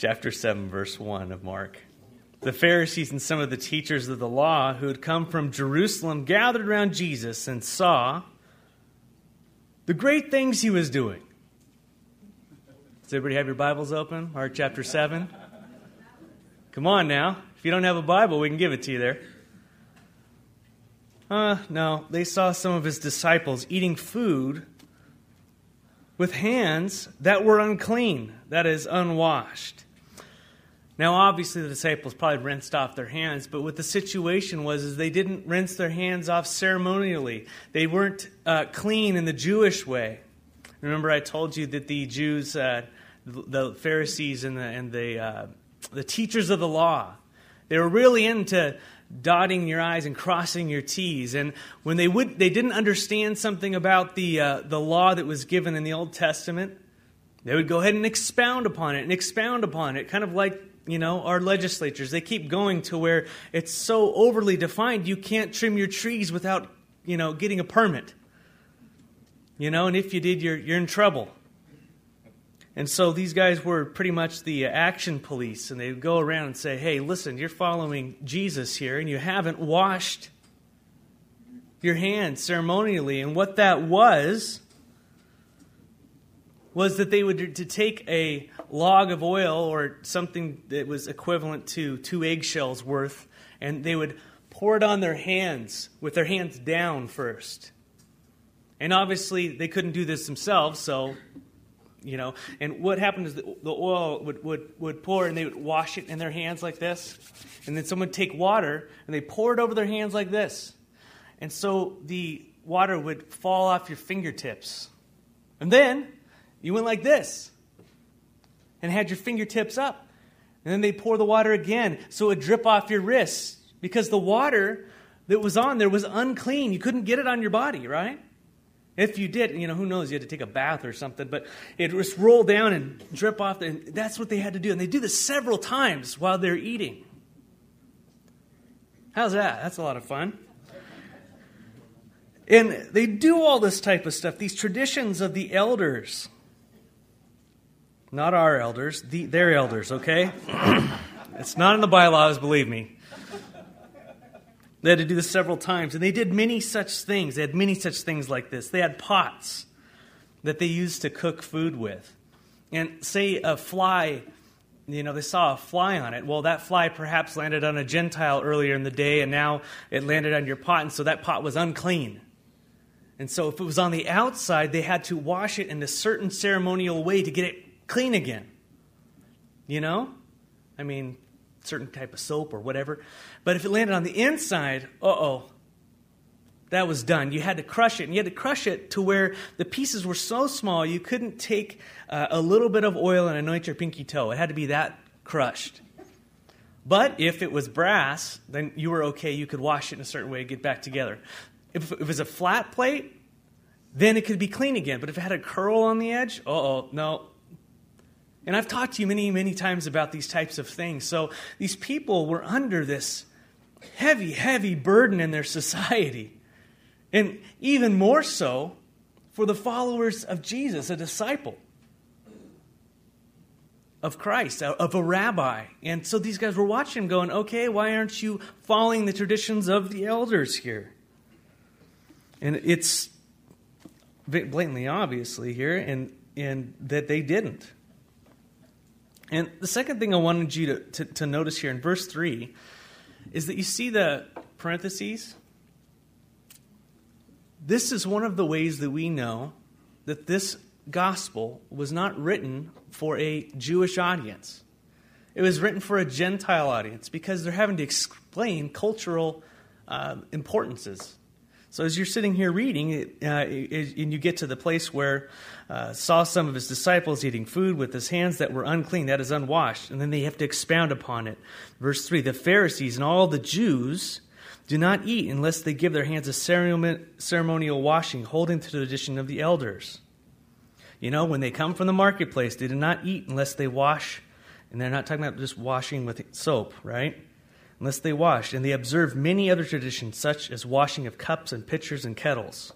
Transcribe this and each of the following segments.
chapter 7, verse 1 of Mark. The Pharisees and some of the teachers of the law who had come from Jerusalem gathered around Jesus and saw the great things he was doing. Does everybody have your Bibles open? Mark chapter 7. Come on now. If you don't have a Bible, we can give it to you there. Uh, no, they saw some of his disciples eating food with hands that were unclean, that is, unwashed. Now, obviously, the disciples probably rinsed off their hands, but what the situation was is they didn't rinse their hands off ceremonially. They weren't uh, clean in the Jewish way. Remember, I told you that the Jews, uh, the Pharisees, and the and the uh, the teachers of the law, they were really into dotting your I's and crossing your T's. And when they, would, they didn't understand something about the, uh, the law that was given in the Old Testament, they would go ahead and expound upon it and expound upon it, kind of like you know our legislatures. They keep going to where it's so overly defined you can't trim your trees without you know getting a permit. You know, and if you did, you're you're in trouble. And so these guys were pretty much the action police, and they would go around and say, Hey, listen, you're following Jesus here, and you haven't washed your hands ceremonially. And what that was, was that they would to take a log of oil or something that was equivalent to two eggshells worth, and they would pour it on their hands with their hands down first. And obviously, they couldn't do this themselves, so you know. And what happened is the, oil would, would, would pour and they would wash it in their hands like this. And then someone would take water and they pour it over their hands like this. And so the water would fall off your fingertips. And then you went like this and had your fingertips up. And then they pour the water again so it would drip off your wrists because the water that was on there was unclean. You couldn't get it on your body, right? If you did, you know, who knows, you had to take a bath or something, but it just roll down and drip off. And that's what they had to do. And they do this several times while they're eating. How's that? That's a lot of fun. And they do all this type of stuff, these traditions of the elders. Not our elders, the, their elders, okay? it's not in the bylaws, believe me. They had to do this several times. And they did many such things. They had many such things like this. They had pots that they used to cook food with. And say a fly, you know, they saw a fly on it. Well, that fly perhaps landed on a Gentile earlier in the day, and now it landed on your pot, and so that pot was unclean. And so if it was on the outside, they had to wash it in a certain ceremonial way to get it clean again. You know? I mean, certain type of soap or whatever. But if it landed on the inside, uh oh, that was done. You had to crush it, and you had to crush it to where the pieces were so small you couldn't take uh, a little bit of oil and anoint your pinky toe. It had to be that crushed. But if it was brass, then you were okay. You could wash it in a certain way, get back together. If, it was a flat plate, then it could be clean again. But if it had a curl on the edge, oh, no, and I've talked to you many, many times about these types of things. So these people were under this heavy, heavy burden in their society. And even more so for the followers of Jesus, a disciple of Christ, of a rabbi. And so these guys were watching him going, okay, why aren't you following the traditions of the elders here? And it's blatantly obviously here, and, and that they didn't. And the second thing I wanted you to, to, to notice here in verse 3 is that you see the parentheses. This is one of the ways that we know that this gospel was not written for a Jewish audience. It was written for a Gentile audience because they're having to explain cultural uh, importances. So as you're sitting here reading, uh, and you get to the place where uh, saw some of his disciples eating food with his hands that were unclean, that is unwashed, and then they have to expound upon it. Verse three: the Pharisees and all the Jews do not eat unless they give their hands a ceremonial washing, holding to the tradition of the elders. You know, when they come from the marketplace, they do not eat unless they wash, and they're not talking about just washing with soap, right? Unless they washed, and they observed many other traditions, such as washing of cups and pitchers and kettles.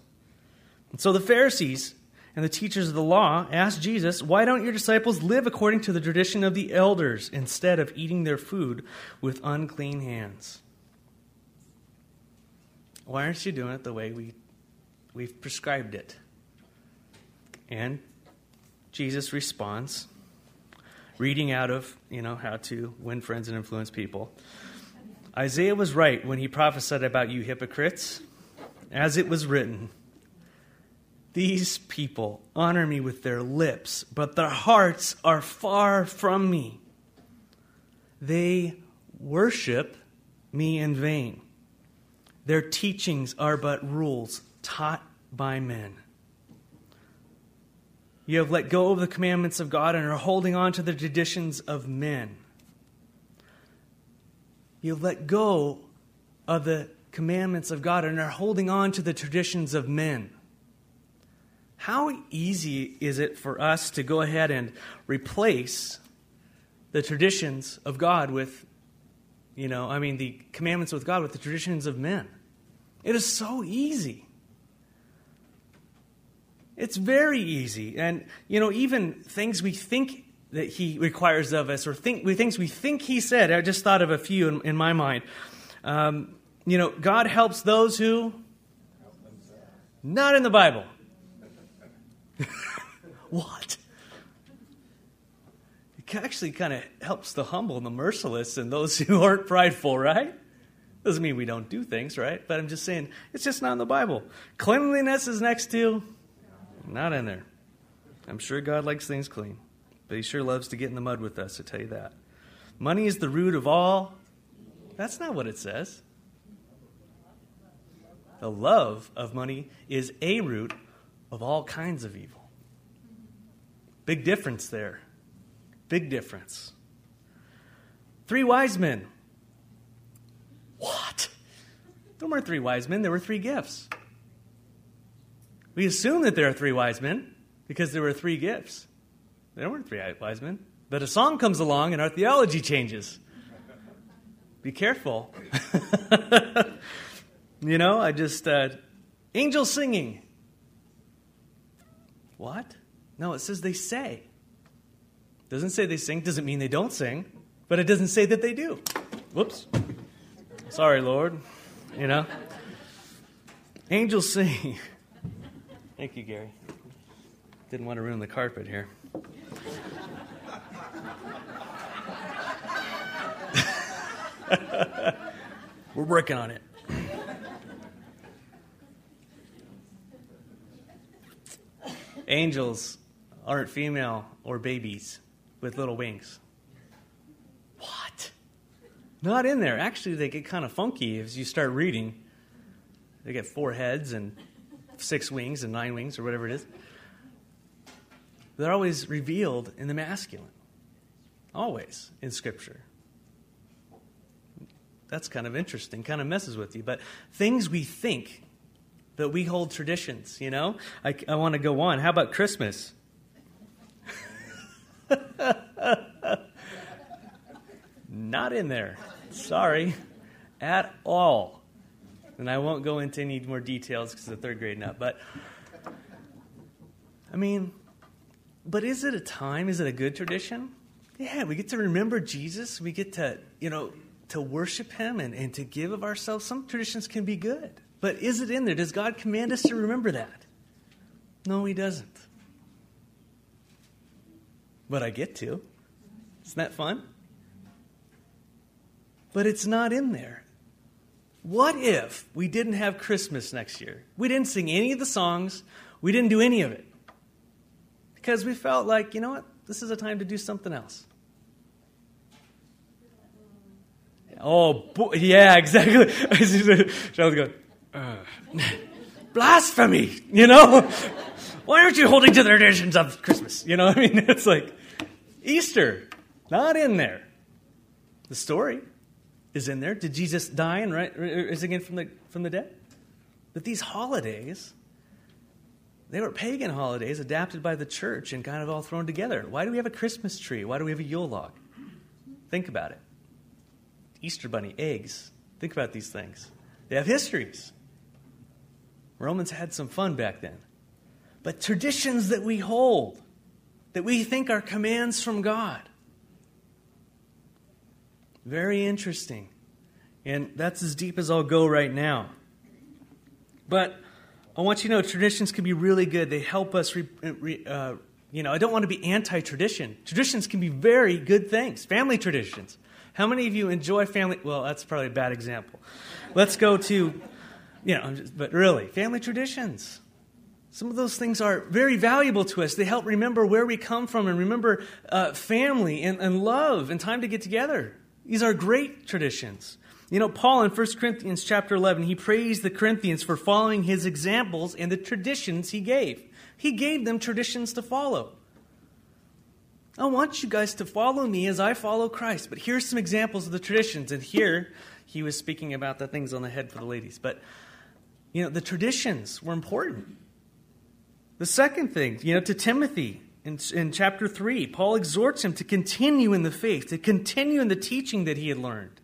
And so the Pharisees and the teachers of the law asked Jesus, Why don't your disciples live according to the tradition of the elders instead of eating their food with unclean hands? Why aren't you doing it the way we, we've prescribed it? And Jesus responds, reading out of, you know, how to win friends and influence people. Isaiah was right when he prophesied about you hypocrites, as it was written. These people honor me with their lips, but their hearts are far from me. They worship me in vain. Their teachings are but rules taught by men. You have let go of the commandments of God and are holding on to the traditions of men. You let go of the commandments of God and are holding on to the traditions of men. How easy is it for us to go ahead and replace the traditions of God with, you know, I mean, the commandments with God with the traditions of men? It is so easy. It's very easy. And, you know, even things we think that he requires of us or think, things we think he said, I just thought of a few in, in my mind. Um, you know, God helps those who? Not in the Bible. what? It actually kind of helps the humble and the merciless and those who aren't prideful, right? Doesn't mean we don't do things, right? But I'm just saying, it's just not in the Bible. Cleanliness is next to not in there. I'm sure God likes things clean, but He sure loves to get in the mud with us, I tell you that. Money is the root of all. That's not what it says. The love of money is a root of all kinds of evil. Big difference there. Big difference. Three wise men. What? There weren't three wise men, there were three gifts. We assume that there are three wise men because there were three gifts. There weren't three wise men. But a song comes along and our theology changes. Be careful. you know, I just, uh, angels singing. What? No, it says they say. Doesn't say they sing, doesn't mean they don't sing, but it doesn't say that they do. Whoops. Sorry, Lord. You know? Angels sing. Thank you, Gary. Didn't want to ruin the carpet here. We're working on it. Angels aren't female or babies with little wings. What? Not in there. Actually, they get kind of funky as you start reading. They get four heads and six wings and nine wings or whatever it is. They're always revealed in the masculine. Always in Scripture. That's kind of interesting, kind of messes with you. But things we think that we hold traditions, you know? I, I want to go on. How about Christmas? Not in there. Sorry. At all. And I won't go into any more details because a third grade now. But, I mean, but is it a time? Is it a good tradition? Yeah, we get to remember Jesus. We get to, you know, to worship him and, and to give of ourselves. Some traditions can be good. But is it in there? Does God command us to remember that? No, he doesn't. But I get to. Isn't that fun? But it's not in there. What if we didn't have Christmas next year? We didn't sing any of the songs, we didn't do any of it. Because we felt like, you know what? This is a time to do something else. Oh, yeah, exactly. Charles going, uh, blasphemy, you know? Why aren't you holding to the traditions of Christmas? You know, I mean, it's like Easter, not in there. The story, is in there. Did Jesus die and rise again from the, from the dead? But these holidays, they were pagan holidays adapted by the church and kind of all thrown together. Why do we have a Christmas tree? Why do we have a Yule log? Think about it. Easter bunny, eggs. Think about these things. They have histories. Romans had some fun back then. but traditions that we hold, that we think are commands from God. Very interesting. And that's as deep as I'll go right now. But I want you to know traditions can be really good. They help us, re, re, uh, you know, I don't want to be anti tradition. Traditions can be very good things, family traditions. How many of you enjoy family? Well, that's probably a bad example. Let's go to, you know, but really, family traditions. Some of those things are very valuable to us. They help remember where we come from and remember uh, family and, and love and time to get together. These are great traditions. You know, Paul in 1 Corinthians chapter 11, he praised the Corinthians for following his examples and the traditions he gave. He gave them traditions to follow. I want you guys to follow me as I follow Christ. But here's some examples of the traditions. And here, he was speaking about the things on the head for the ladies. But, you know, the traditions were important. The second thing, you know, to Timothy, in, in chapter 3, Paul exhorts him to continue in the faith, to continue in the teaching that he had learned,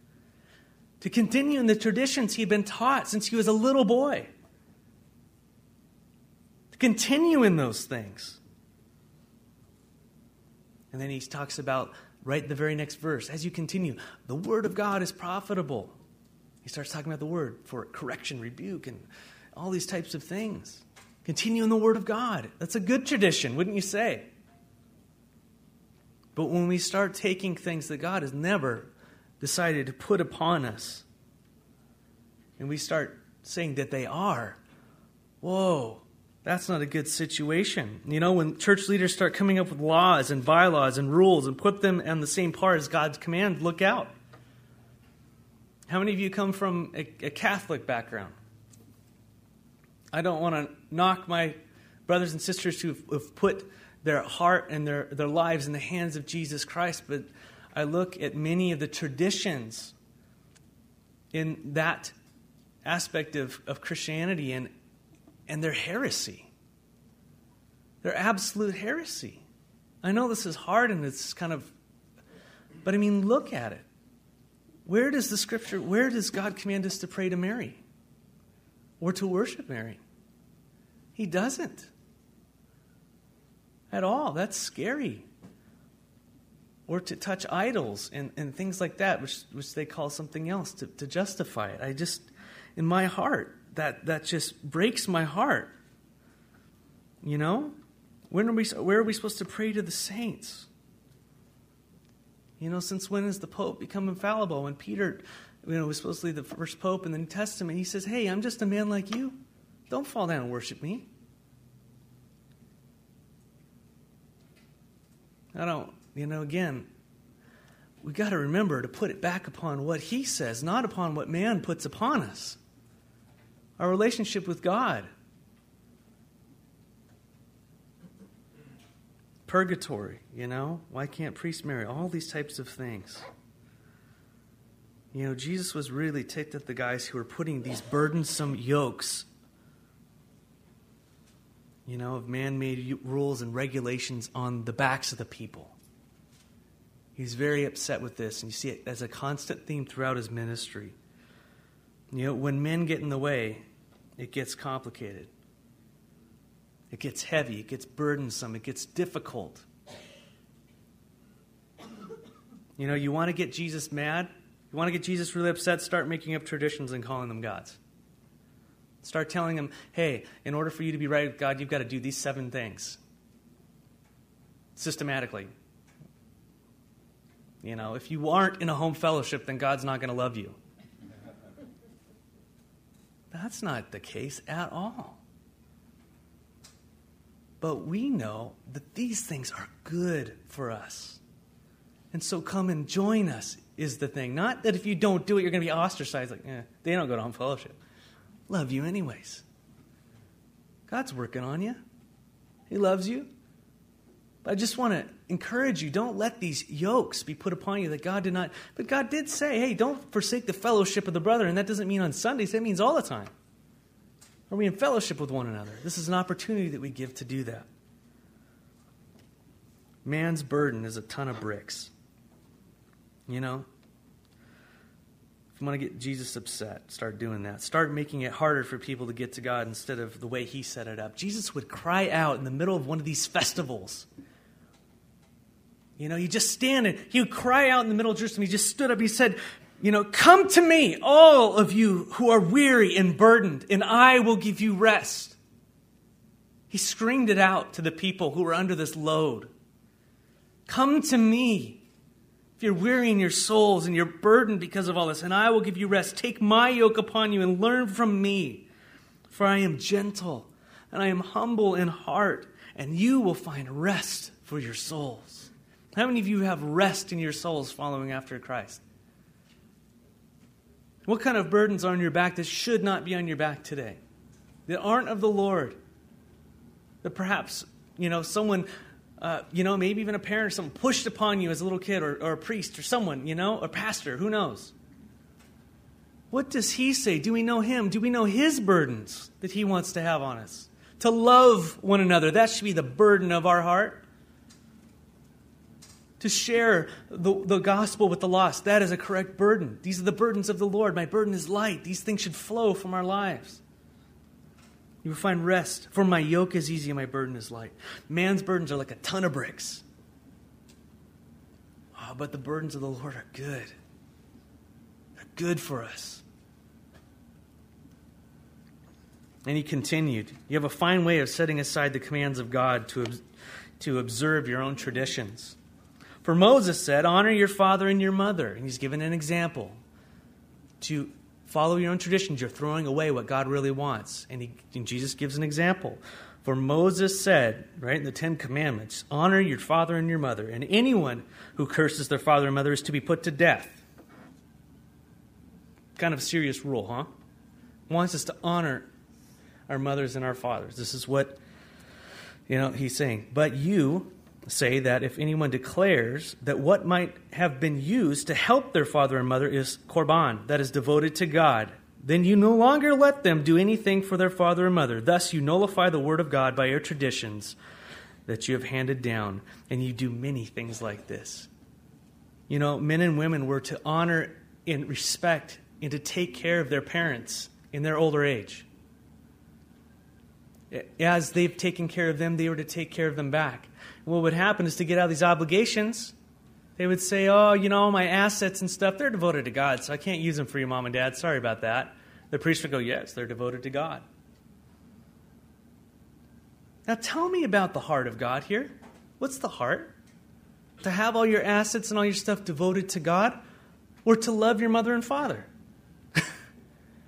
to continue in the traditions he had been taught since he was a little boy, to continue in those things. And then he talks about, right the very next verse, as you continue, the word of God is profitable. He starts talking about the word for correction, rebuke, and all these types of things. Continue in the Word of God. That's a good tradition, wouldn't you say? But when we start taking things that God has never decided to put upon us, and we start saying that they are, whoa, that's not a good situation. You know, when church leaders start coming up with laws and bylaws and rules and put them on the same par as God's command, look out. How many of you come from a, a Catholic background? I don't want to knock my brothers and sisters who have put their heart and their, their lives in the hands of Jesus Christ, but I look at many of the traditions in that aspect of, of Christianity and, and their heresy. They're absolute heresy. I know this is hard and it's kind of, but I mean, look at it. Where does the scripture, where does God command us to pray to Mary? or to worship Mary. He doesn't. At all. That's scary. Or to touch idols and, and things like that, which, which they call something else to, to justify it. I just, in my heart, that, that just breaks my heart. You know? When are we, where are we supposed to pray to the saints? You know, since when has the Pope become infallible? When Peter you know, was supposedly the first pope in the New Testament. He says, Hey, I'm just a man like you. Don't fall down and worship me. I don't, you know, again, we got to remember to put it back upon what he says, not upon what man puts upon us. Our relationship with God. Purgatory, you know? Why can't priests marry? All these types of things. You know, Jesus was really ticked at the guys who were putting these burdensome yokes, you know, of man made rules and regulations on the backs of the people. He's very upset with this, and you see it as a constant theme throughout his ministry. You know, when men get in the way, it gets complicated. It gets heavy, it gets burdensome, it gets difficult. You know, you want to get Jesus mad? You want to get Jesus really upset? Start making up traditions and calling them gods. Start telling him, hey, in order for you to be right with God, you've got to do these seven things systematically. You know, if you aren't in a home fellowship, then God's not going to love you. That's not the case at all. But we know that these things are good for us. And so come and join us is the thing. Not that if you don't do it, you're going to be ostracized. Like, eh, they don't go to home fellowship. Love you anyways. God's working on you. He loves you. But I just want to encourage you don't let these yokes be put upon you that God did not. But God did say, hey, don't forsake the fellowship of the brother. And that doesn't mean on Sundays, that means all the time. Are we in fellowship with one another? This is an opportunity that we give to do that. Man's burden is a ton of bricks. You know? If you want to get Jesus upset, start doing that. Start making it harder for people to get to God instead of the way He set it up. Jesus would cry out in the middle of one of these festivals. You know, he just stand and he would cry out in the middle of Jerusalem. He just stood up. He said, You know, come to me, all of you who are weary and burdened, and I will give you rest. He screamed it out to the people who were under this load. Come to me. If you're weary in your souls and you're burdened because of all this, and I will give you rest. Take my yoke upon you and learn from me. For I am gentle and I am humble in heart, and you will find rest for your souls. How many of you have rest in your souls following after Christ? What kind of burdens are on your back that should not be on your back today? That aren't of the Lord? That perhaps, you know, someone uh, you know, maybe even a parent or someone pushed upon you as a little kid, or, or a priest, or someone, you know, a pastor, who knows? What does he say? Do we know him? Do we know his burdens that he wants to have on us? To love one another. That should be the burden of our heart. To share the, the gospel with the lost. That is a correct burden. These are the burdens of the Lord. My burden is light. These things should flow from our lives. You will find rest, for my yoke is easy and my burden is light. Man's burdens are like a ton of bricks. Oh, but the burdens of the Lord are good. They're good for us. And he continued You have a fine way of setting aside the commands of God to, to observe your own traditions. For Moses said, Honor your father and your mother. And he's given an example to follow your own traditions, you're throwing away what God really wants. And, he, and Jesus gives an example. For Moses said, right, in the Ten Commandments, honor your father and your mother, and anyone who curses their father and mother is to be put to death. Kind of a serious rule, huh? Wants us to honor our mothers and our fathers. This is what, you know, he's saying. But you, say that if anyone declares that what might have been used to help their father and mother is korban, that is devoted to God, then you no longer let them do anything for their father and mother. Thus, you nullify the word of God by your traditions that you have handed down, and you do many things like this. You know, men and women were to honor and respect and to take care of their parents in their older age. As they've taken care of them, they were to take care of them back what would happen is to get out of these obligations, they would say, Oh, you know, my assets and stuff, they're devoted to God, so I can't use them for you, mom and dad. Sorry about that. The priest would go, Yes, they're devoted to God. Now tell me about the heart of God here. What's the heart? To have all your assets and all your stuff devoted to God, or to love your mother and father?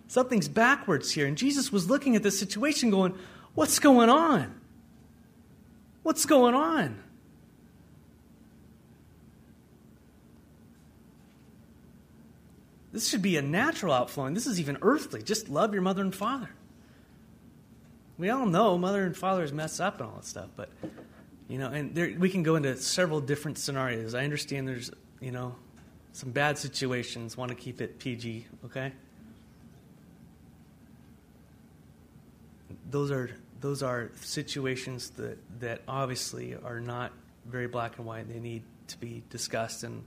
Something's backwards here. And Jesus was looking at this situation going, What's going on? What's going on? This should be a natural outflowing. This is even earthly. Just love your mother and father. We all know mother and fathers mess up and all that stuff, but you know, and there, we can go into several different scenarios. I understand there's, you know, some bad situations. Want to keep it PG, okay? Those are those are situations that, that obviously are not very black and white. They need to be discussed and,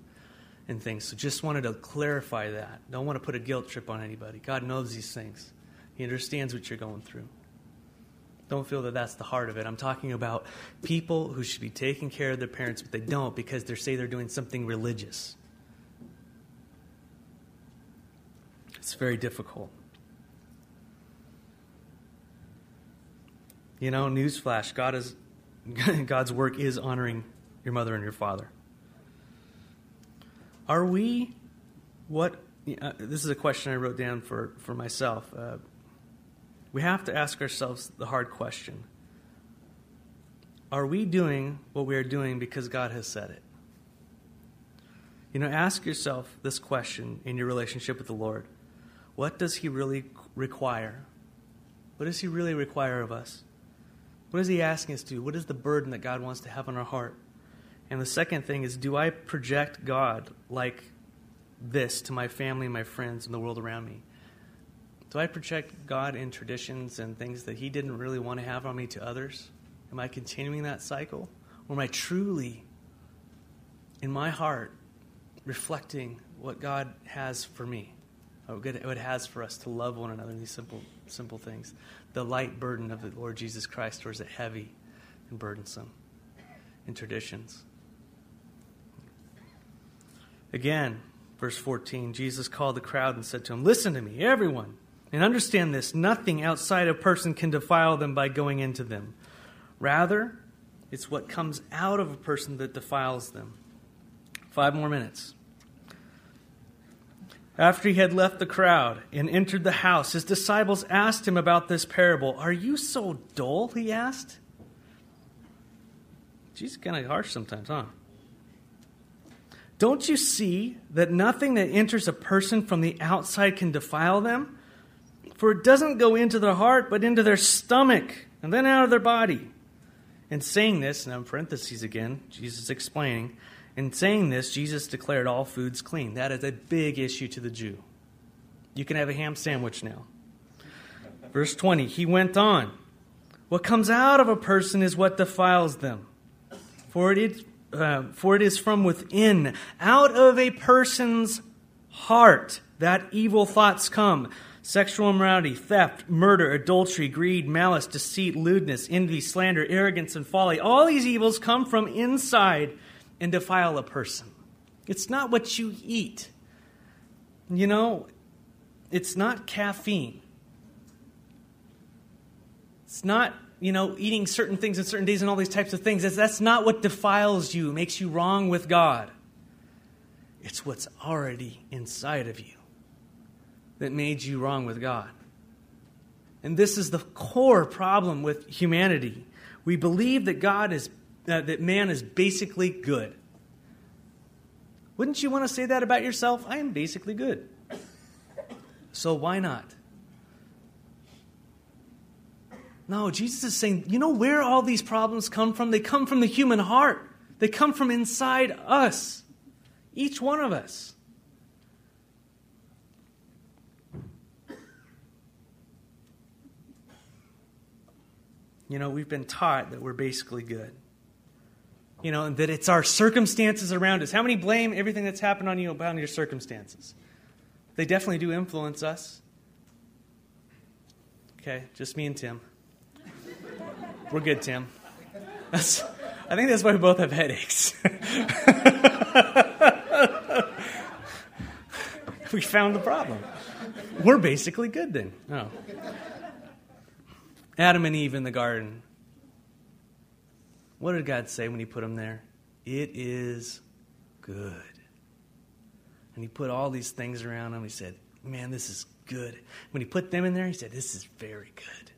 and things. So just wanted to clarify that. Don't want to put a guilt trip on anybody. God knows these things, He understands what you're going through. Don't feel that that's the heart of it. I'm talking about people who should be taking care of their parents, but they don't because they say they're doing something religious. It's very difficult. You know, newsflash: God is God's work is honoring your mother and your father. Are we what? Uh, this is a question I wrote down for for myself. Uh, we have to ask ourselves the hard question: Are we doing what we are doing because God has said it? You know, ask yourself this question in your relationship with the Lord: What does He really require? What does He really require of us? What is He asking us to do? What is the burden that God wants to have on our heart? And the second thing is do I project God like this to my family, and my friends, and the world around me? Do I project God in traditions and things that He didn't really want to have on me to others? Am I continuing that cycle? Or am I truly, in my heart, reflecting what God has for me? How good it has for us to love one another in these simple, simple things. The light burden of the Lord Jesus Christ, or is it heavy and burdensome in traditions? Again, verse 14, Jesus called the crowd and said to him, Listen to me, everyone, and understand this nothing outside a person can defile them by going into them. Rather, it's what comes out of a person that defiles them. Five more minutes. After he had left the crowd and entered the house, his disciples asked him about this parable. Are you so dull? He asked. She's kind of harsh sometimes, huh? Don't you see that nothing that enters a person from the outside can defile them? For it doesn't go into their heart, but into their stomach, and then out of their body. In saying this, now in parentheses again, Jesus explaining, in saying this, Jesus declared all foods clean. That is a big issue to the Jew. You can have a ham sandwich now. Verse 20, he went on. What comes out of a person is what defiles them. For it is, uh, for it is from within, out of a person's heart, that evil thoughts come sexual immorality, theft, murder, adultery, greed, malice, deceit, lewdness, envy, slander, arrogance, and folly. All these evils come from inside and defile a person. It's not what you eat. You know, it's not caffeine. It's not, you know, eating certain things at certain days and all these types of things. That's not what defiles you, makes you wrong with God. It's what's already inside of you that made you wrong with God. And this is the core problem with humanity. We believe that God is uh, that man is basically good. Wouldn't you want to say that about yourself? I am basically good. So why not? No, Jesus is saying, you know where all these problems come from? They come from the human heart. They come from inside us. Each one of us. You know, we've been taught that we're basically good. You know, and that it's our circumstances around us. How many blame everything that's happened on you about your circumstances? They definitely do influence us. Okay, just me and Tim. We're good, Tim. That's, I think that's why we both have headaches. we found the problem. We're basically good then. Oh. Adam and Eve in the garden. What did God say when He put them there? It is good. And He put all these things around them. He said, Man, this is good. When He put them in there, He said, This is very good.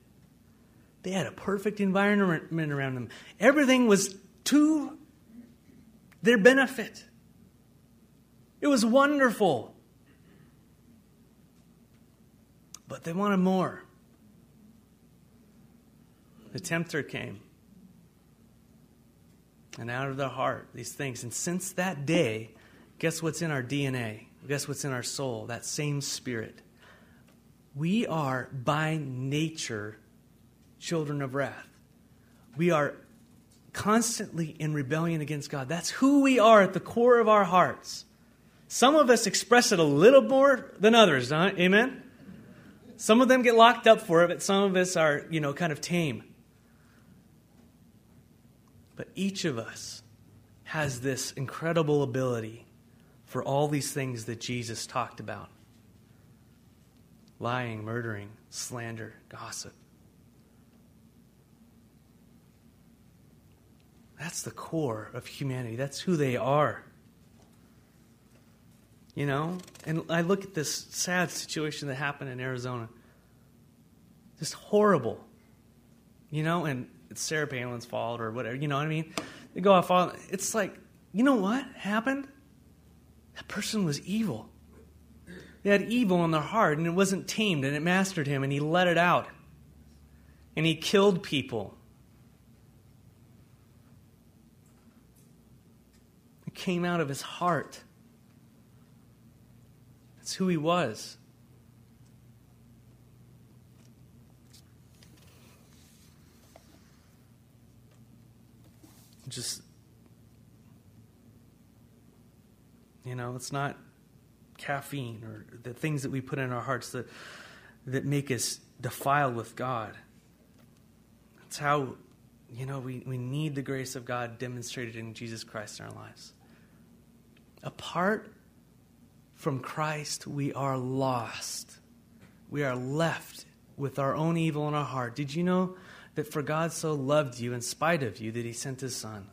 They had a perfect environment around them. Everything was to their benefit. It was wonderful. But they wanted more the tempter came. And out of their heart, these things. And since that day, guess what's in our DNA? Guess what's in our soul? That same spirit. We are by nature children of wrath. We are constantly in rebellion against God. That's who we are at the core of our hearts. Some of us express it a little more than others, huh? amen? Some of them get locked up for it, but some of us are, you know, kind of tame. But each of us has this incredible ability for all these things that Jesus talked about lying, murdering, slander, gossip. That's the core of humanity. That's who they are. You know? And I look at this sad situation that happened in Arizona. Just horrible. You know, and it's Sarah Palin's fault or whatever. You know what I mean? They go off on. It's like, you know what happened? That person was evil. They had evil in their heart, and it wasn't tamed, and it mastered him, and he let it out. And he killed people. It came out of his heart. That's who he was. Just you know it's not caffeine or the things that we put in our hearts that, that make us defiled with God. That's how, you know, we, we need the grace of God demonstrated in Jesus Christ in our lives. Apart from Christ, we are lost. We are left with our own evil in our heart. Did you know that for God so loved you in spite of you that he sent his son?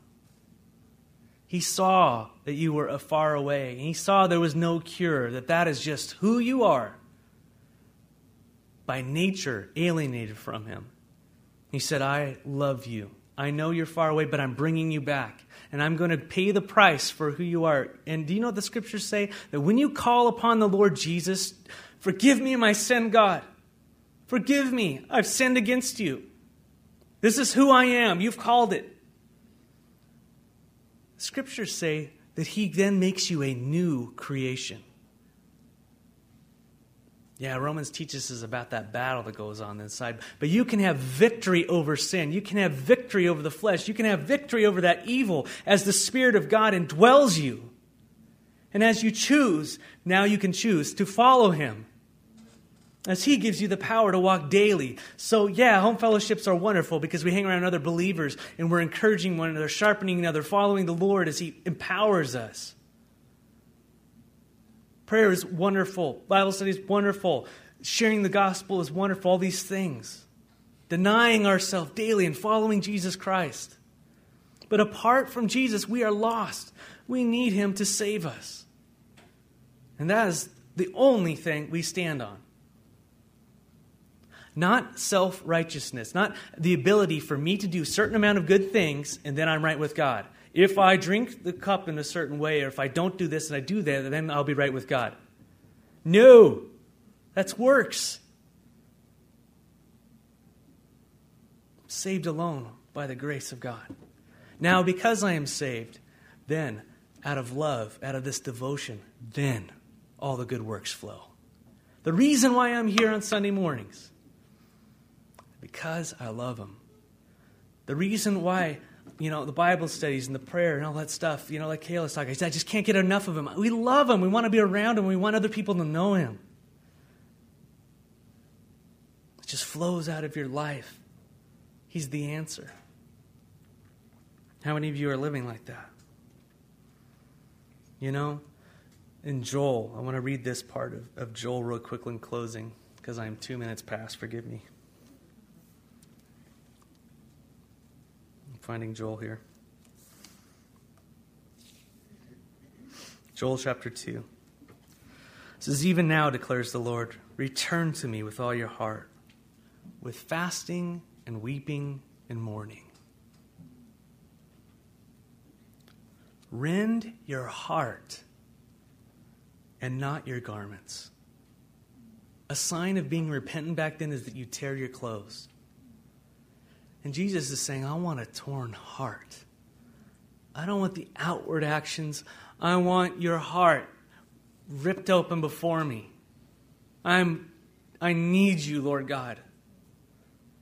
He saw that you were far away, and he saw there was no cure, that that is just who you are. By nature, alienated from him. He said, I love you. I know you're far away, but I'm bringing you back. And I'm going to pay the price for who you are. And do you know what the scriptures say? That when you call upon the Lord Jesus, forgive me my sin, God. Forgive me. I've sinned against you. This is who I am. You've called it. Scriptures say that He then makes you a new creation. Yeah, Romans teaches us about that battle that goes on inside. But you can have victory over sin. You can have victory over the flesh. You can have victory over that evil as the Spirit of God indwells you. And as you choose, now you can choose to follow Him. As He gives you the power to walk daily. So, yeah, home fellowships are wonderful because we hang around other believers and we're encouraging one another, sharpening another, following the Lord as He empowers us. Prayer is wonderful. Bible study is wonderful. Sharing the gospel is wonderful. All these things. Denying ourselves daily and following Jesus Christ. But apart from Jesus, we are lost. We need him to save us. And that is the only thing we stand on. Not self righteousness, not the ability for me to do a certain amount of good things and then I'm right with God. If I drink the cup in a certain way, or if I don't do this and I do that, then I'll be right with God. No, that's works. Saved alone by the grace of God. Now, because I am saved, then out of love, out of this devotion, then all the good works flow. The reason why I'm here on Sunday mornings, because I love Him. The reason why you know, the Bible studies and the prayer and all that stuff, you know, like Kayla's talking. I just can't get enough of him. We love him. We want to be around him. We want other people to know him. It just flows out of your life. He's the answer. How many of you are living like that? You know, in Joel, I want to read this part of, of Joel real quickly in closing because I'm two minutes past. Forgive me. Finding Joel here. Joel chapter 2 it says, Even now, declares the Lord, return to me with all your heart, with fasting and weeping and mourning. Rend your heart and not your garments. A sign of being repentant back then is that you tear your clothes. And Jesus is saying, I want a torn heart. I don't want the outward actions. I want your heart ripped open before me. I'm I need you, Lord God.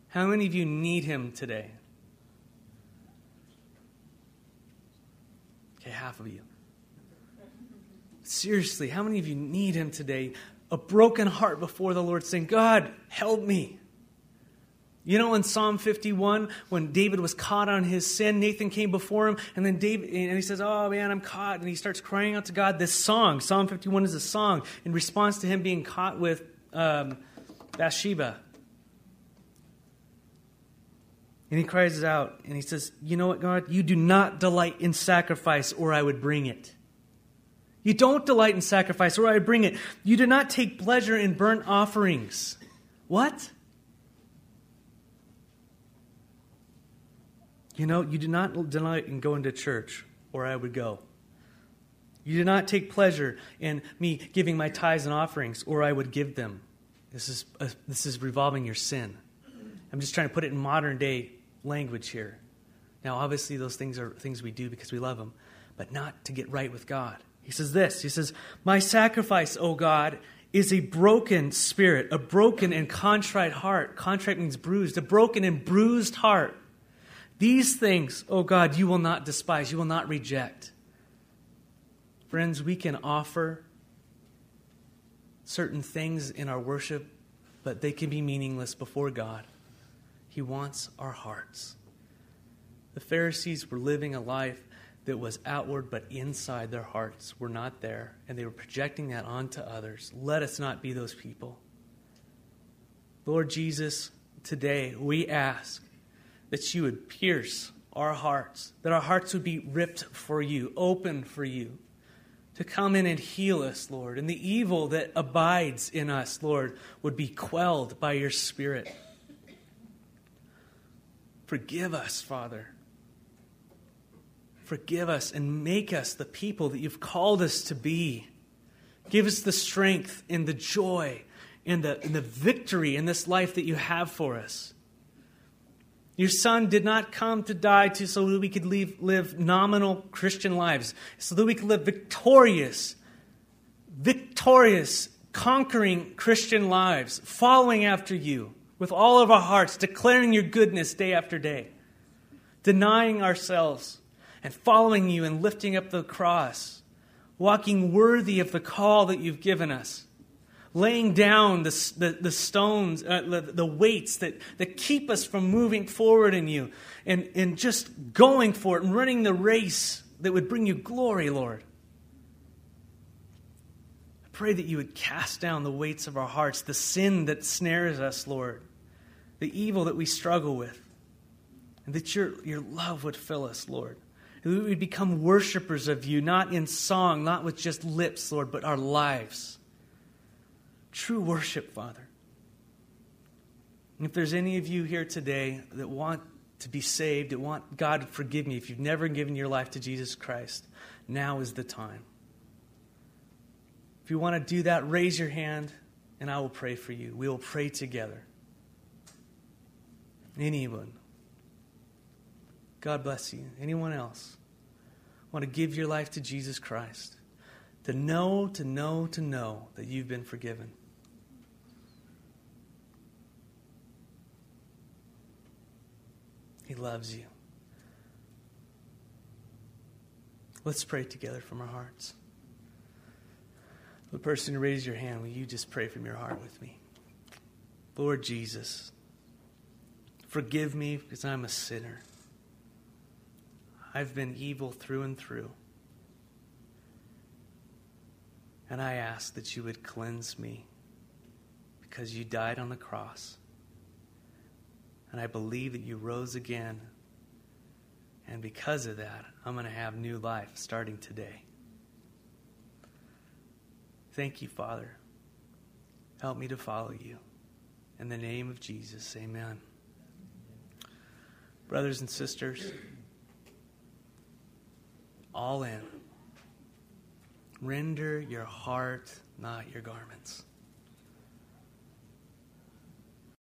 How many of you need him today? Okay, half of you. Seriously, how many of you need him today? A broken heart before the Lord saying, God, help me. You know, in Psalm 51, when David was caught on his sin, Nathan came before him, and then David, and he says, Oh man, I'm caught. And he starts crying out to God. This song, Psalm 51 is a song in response to him being caught with um, Bathsheba. And he cries out, and he says, You know what, God? You do not delight in sacrifice, or I would bring it. You don't delight in sacrifice, or I would bring it. You do not take pleasure in burnt offerings. What? You know, you do not delight in going to church, or I would go. You do not take pleasure in me giving my tithes and offerings, or I would give them. This is, a, this is revolving your sin. I'm just trying to put it in modern day language here. Now, obviously, those things are things we do because we love Him, but not to get right with God. He says this He says, My sacrifice, O God, is a broken spirit, a broken and contrite heart. Contrite means bruised, a broken and bruised heart. These things, oh God, you will not despise, you will not reject. Friends, we can offer certain things in our worship, but they can be meaningless before God. He wants our hearts. The Pharisees were living a life that was outward, but inside their hearts were not there, and they were projecting that onto others. Let us not be those people. Lord Jesus, today we ask that you would pierce our hearts, that our hearts would be ripped for you, open for you, to come in and heal us, Lord. And the evil that abides in us, Lord, would be quelled by your Spirit. Forgive us, Father. Forgive us and make us the people that you've called us to be. Give us the strength and the joy and the, and the victory in this life that you have for us. Your son did not come to die to, so that we could leave, live nominal Christian lives, so that we could live victorious, victorious, conquering Christian lives, following after you with all of our hearts, declaring your goodness day after day, denying ourselves and following you and lifting up the cross, walking worthy of the call that you've given us laying down the, the, the stones, uh, the, the weights that, that keep us from moving forward in you, and, and just going for it and running the race that would bring you glory, Lord. I pray that you would cast down the weights of our hearts, the sin that snares us, Lord, the evil that we struggle with, and that your, your love would fill us, Lord. we would become worshipers of you, not in song, not with just lips, Lord, but our lives true worship, Father. And if there's any of you here today that want to be saved, that want God to forgive me, if you've never given your life to Jesus Christ, now is the time. If you want to do that, raise your hand and I will pray for you. We will pray together. Anyone. God bless you. Anyone else? Want to give your life to Jesus Christ? To know, to know, to know that you've been forgiven. He loves you. Let's pray together from our hearts. The person who raised your hand, will you just pray from your heart with me? Lord Jesus, forgive me because I'm a sinner. I've been evil through and through. And I ask that you would cleanse me because you died on the cross and I believe that you rose again. And because of that, I'm going to have new life starting today. Thank you, Father. Help me to follow you. In the name of Jesus, amen. Brothers and sisters, all in. Render your heart, not your garments.